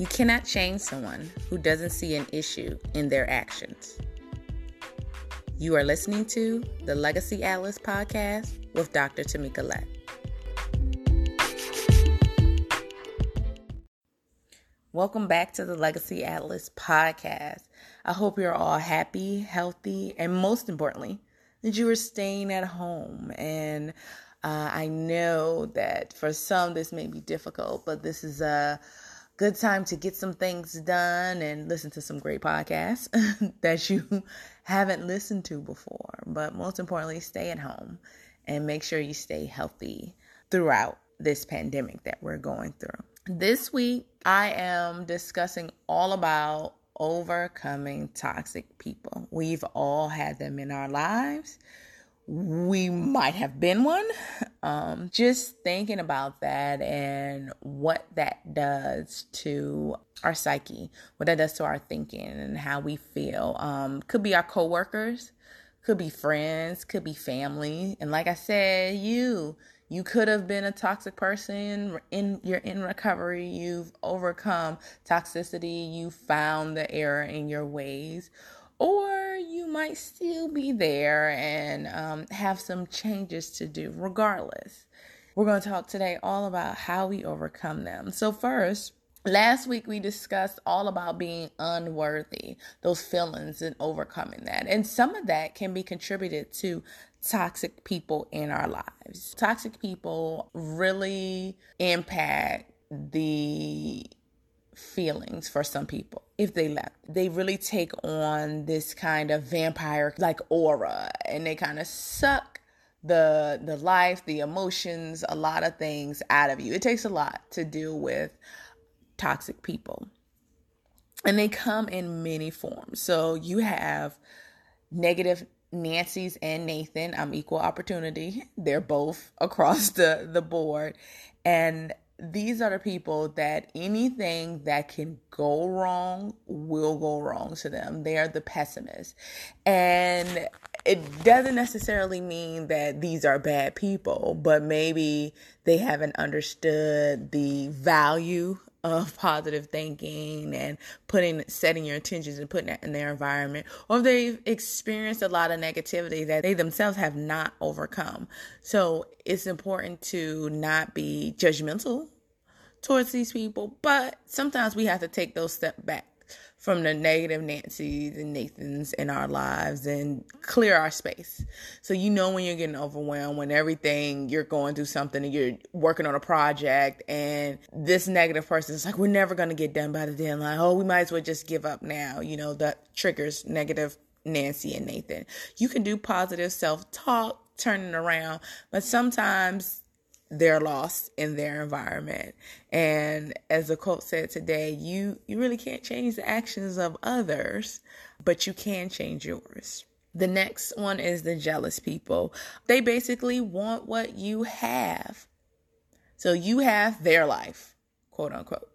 You cannot change someone who doesn't see an issue in their actions. You are listening to the Legacy Atlas podcast with Dr. Tamika Lett. Welcome back to the Legacy Atlas podcast. I hope you're all happy, healthy, and most importantly, that you are staying at home. And uh, I know that for some this may be difficult, but this is a good time to get some things done and listen to some great podcasts that you haven't listened to before. But most importantly, stay at home and make sure you stay healthy throughout this pandemic that we're going through. This week, I am discussing all about overcoming toxic people. We've all had them in our lives we might have been one. Um, just thinking about that and what that does to our psyche, what that does to our thinking and how we feel. Um, could be our coworkers, could be friends, could be family. And like I said, you you could have been a toxic person in you're in recovery you've overcome toxicity you found the error in your ways or you might still be there and um, have some changes to do regardless. We're going to talk today all about how we overcome them. So, first, last week we discussed all about being unworthy, those feelings and overcoming that. And some of that can be contributed to toxic people in our lives. Toxic people really impact the feelings for some people if they left. They really take on this kind of vampire like aura and they kind of suck the the life, the emotions, a lot of things out of you. It takes a lot to deal with toxic people. And they come in many forms. So you have negative Nancy's and Nathan. I'm equal opportunity. They're both across the the board and these are the people that anything that can go wrong will go wrong to them. They are the pessimists. And it doesn't necessarily mean that these are bad people, but maybe they haven't understood the value of positive thinking and putting setting your intentions and putting that in their environment or they've experienced a lot of negativity that they themselves have not overcome. So it's important to not be judgmental towards these people but sometimes we have to take those steps back from the negative Nancy's and Nathan's in our lives and clear our space. So you know when you're getting overwhelmed, when everything you're going through something and you're working on a project and this negative person is like, we're never gonna get done by the deadline. Oh, we might as well just give up now. You know, that triggers negative Nancy and Nathan. You can do positive self-talk, turning around, but sometimes they're lost in their environment. And as the quote said today, you you really can't change the actions of others, but you can change yours. The next one is the jealous people. They basically want what you have. So you have their life, quote unquote,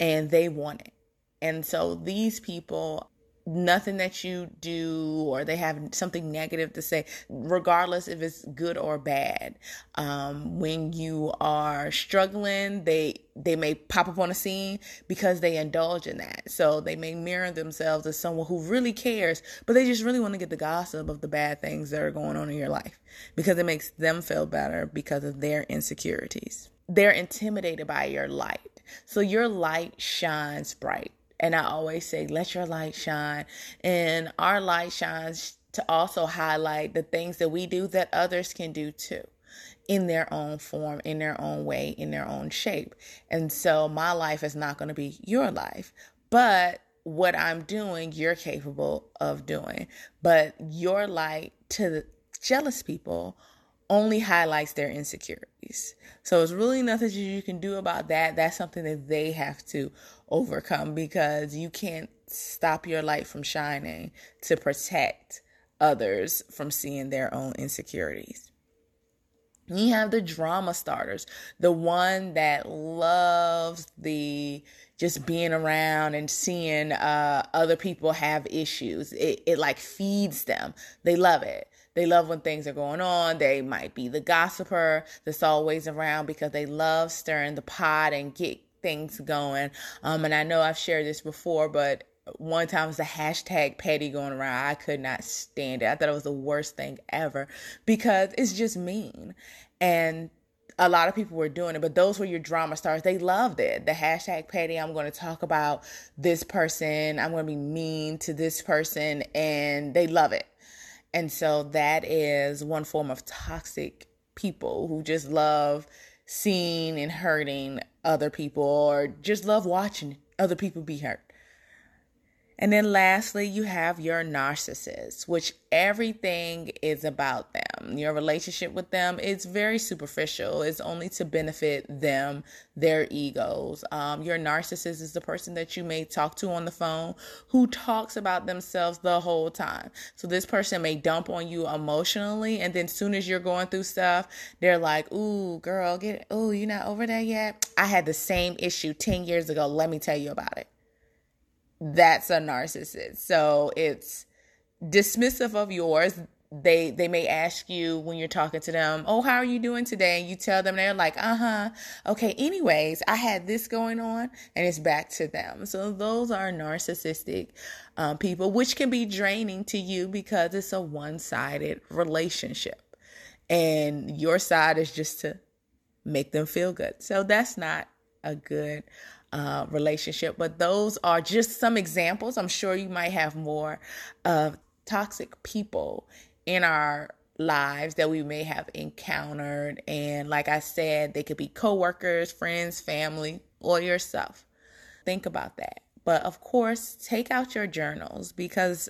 and they want it. And so these people nothing that you do or they have something negative to say regardless if it's good or bad. Um, when you are struggling they they may pop up on a scene because they indulge in that. So they may mirror themselves as someone who really cares but they just really want to get the gossip of the bad things that are going on in your life because it makes them feel better because of their insecurities. They're intimidated by your light. So your light shines bright and I always say, let your light shine. And our light shines to also highlight the things that we do that others can do too in their own form, in their own way, in their own shape. And so my life is not going to be your life, but what I'm doing, you're capable of doing. But your light to jealous people only highlights their insecurities. So it's really nothing that you can do about that. That's something that they have to overcome because you can't stop your light from shining to protect others from seeing their own insecurities. You have the drama starters, the one that loves the just being around and seeing uh, other people have issues. It, it like feeds them. They love it. They love when things are going on. They might be the gossiper that's always around because they love stirring the pot and get things going. Um, and I know I've shared this before, but one time it was the hashtag petty going around. I could not stand it. I thought it was the worst thing ever because it's just mean. And a lot of people were doing it, but those were your drama stars. They loved it. The hashtag petty, I'm going to talk about this person. I'm going to be mean to this person, and they love it. And so that is one form of toxic people who just love seeing and hurting other people or just love watching other people be hurt. And then lastly, you have your narcissist, which everything is about them. Your relationship with them is very superficial. It's only to benefit them, their egos. Um, your narcissist is the person that you may talk to on the phone who talks about themselves the whole time. So this person may dump on you emotionally, and then soon as you're going through stuff, they're like, "Ooh, girl, get ooh, you're not over that yet." I had the same issue ten years ago. Let me tell you about it that's a narcissist. So it's dismissive of yours. They they may ask you when you're talking to them, "Oh, how are you doing today?" And you tell them they're like, "Uh-huh. Okay, anyways, I had this going on." And it's back to them. So those are narcissistic um, people which can be draining to you because it's a one-sided relationship. And your side is just to make them feel good. So that's not a good uh, relationship. But those are just some examples. I'm sure you might have more of toxic people in our lives that we may have encountered. And like I said, they could be coworkers, friends, family, or yourself. Think about that. But of course, take out your journals because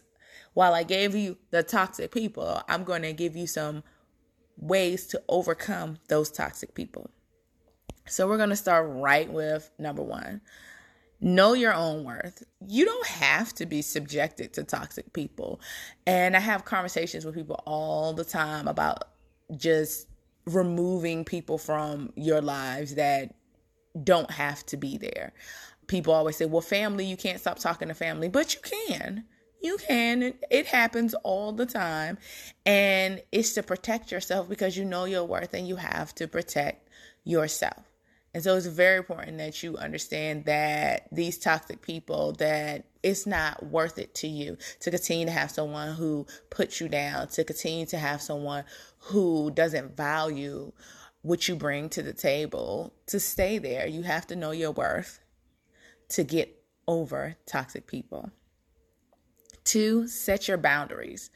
while I gave you the toxic people, I'm going to give you some ways to overcome those toxic people. So we're going to start right with number one. Know your own worth. You don't have to be subjected to toxic people. And I have conversations with people all the time about just removing people from your lives that don't have to be there. People always say, well, family, you can't stop talking to family, but you can. You can. It happens all the time. And it's to protect yourself because you know your worth and you have to protect yourself. And so it's very important that you understand that these toxic people that it's not worth it to you to continue to have someone who puts you down, to continue to have someone who doesn't value what you bring to the table, to stay there. You have to know your worth to get over toxic people. Two, set your boundaries.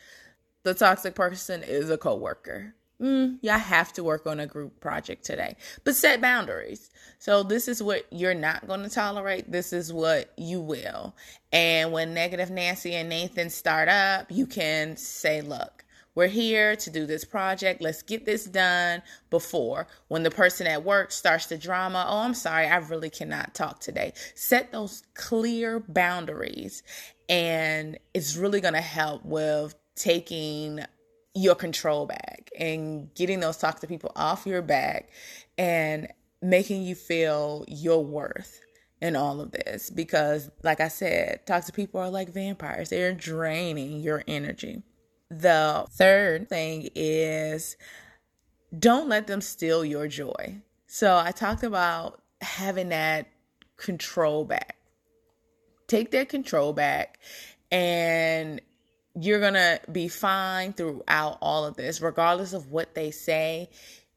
The toxic person is a coworker mm, y'all have to work on a group project today. But set boundaries. So this is what you're not going to tolerate. This is what you will. And when Negative Nancy and Nathan start up, you can say, look, we're here to do this project. Let's get this done before when the person at work starts the drama. Oh, I'm sorry. I really cannot talk today. Set those clear boundaries. And it's really going to help with taking your control back and getting those toxic people off your back and making you feel your worth in all of this because like I said, toxic people are like vampires. They're draining your energy. The third thing is don't let them steal your joy. So I talked about having that control back. Take that control back and you're going to be fine throughout all of this, regardless of what they say.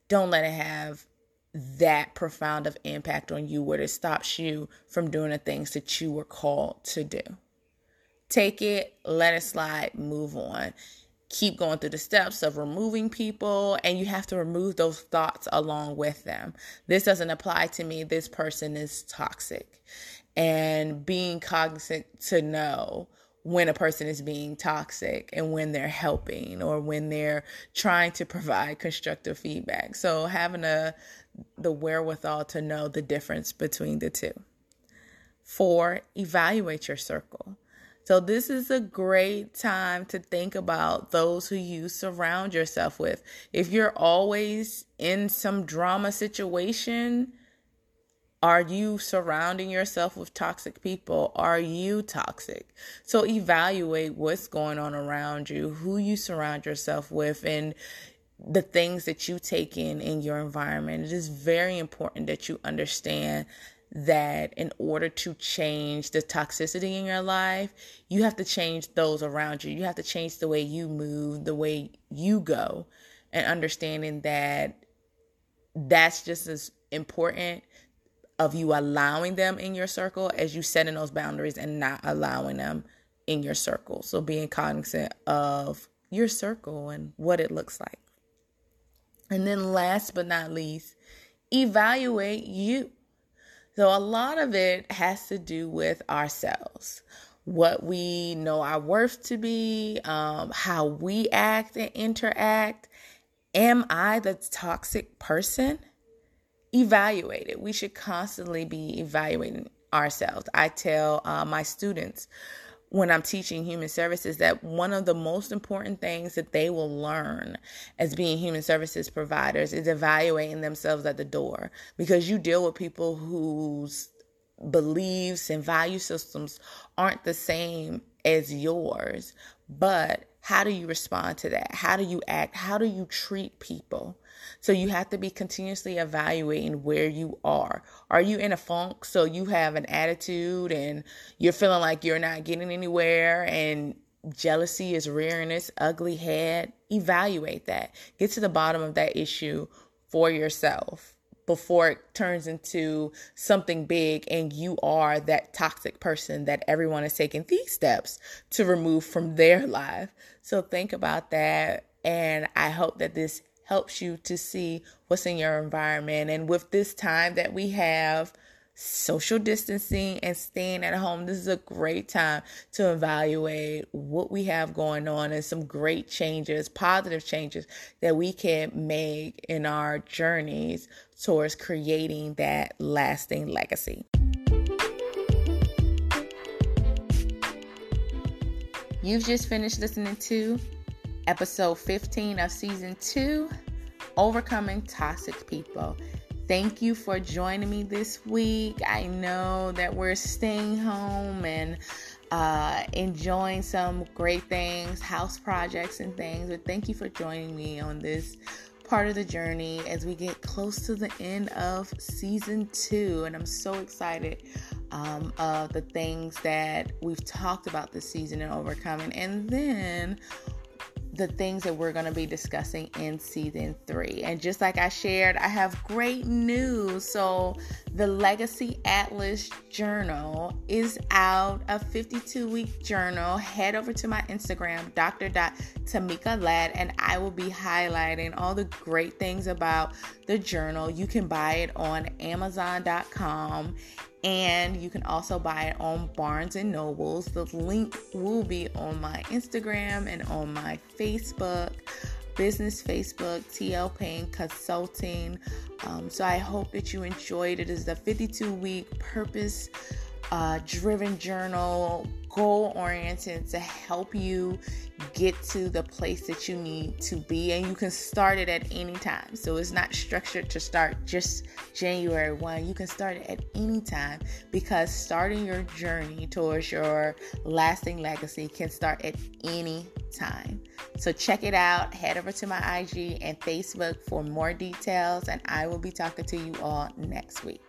Don't let it have that profound of impact on you where it stops you from doing the things that you were called to do. Take it, let it slide, move on. Keep going through the steps of removing people, and you have to remove those thoughts along with them. This doesn't apply to me. This person is toxic. And being cognizant to know when a person is being toxic and when they're helping or when they're trying to provide constructive feedback. So having a the wherewithal to know the difference between the two. Four, evaluate your circle. So this is a great time to think about those who you surround yourself with. If you're always in some drama situation, are you surrounding yourself with toxic people? Are you toxic? So evaluate what's going on around you, who you surround yourself with, and the things that you take in in your environment. It is very important that you understand that in order to change the toxicity in your life, you have to change those around you. You have to change the way you move, the way you go, and understanding that that's just as important of you allowing them in your circle as you setting those boundaries and not allowing them in your circle. So being cognizant of your circle and what it looks like. And then last but not least, evaluate you. So a lot of it has to do with ourselves. What we know our worth to be, um, how we act and interact. Am I the toxic person? Evaluate it. We should constantly be evaluating ourselves. I tell uh, my students when I'm teaching human services that one of the most important things that they will learn as being human services providers is evaluating themselves at the door because you deal with people whose beliefs and value systems aren't the same as yours. But how do you respond to that? How do you act? How do you treat people? So you have to be continuously evaluating where you are. Are you in a funk? So you have an attitude and you're feeling like you're not getting anywhere and jealousy is rearing its ugly head. Evaluate that. Get to the bottom of that issue for yourself before it turns into something big and you are that toxic person that everyone is taking these steps to remove from their life. So think about that. And I hope that this helps you to see what's in your environment. And with this time that we have, social distancing and staying at home, this is a great time to evaluate what we have going on and some great changes, positive changes that we can make in our journeys towards creating that lasting legacy. You've just finished listening to episode 15 of season 2 Overcoming Toxic People. Thank you for joining me this week. I know that we're staying home and uh, enjoying some great things, house projects, and things. But thank you for joining me on this part of the journey as we get close to the end of season two. And I'm so excited um, of the things that we've talked about this season and overcoming. And then the things that we're going to be discussing in season three. And just like I shared, I have great news. So, the Legacy Atlas Journal is out, a 52 week journal. Head over to my Instagram, Dr. Tamika Ladd, and I will be highlighting all the great things about the journal. You can buy it on Amazon.com and you can also buy it on Barnes and Nobles. The link will be on my Instagram and on my Facebook, business Facebook, TL Payne Consulting. Um, so I hope that you enjoyed it. It is a 52 week purpose uh, driven journal, goal oriented to help you get to the place that you need to be. And you can start it at any time. So it's not structured to start just January 1. You can start it at any time because starting your journey towards your lasting legacy can start at any time. So check it out. Head over to my IG and Facebook for more details. And I will be talking to you all next week.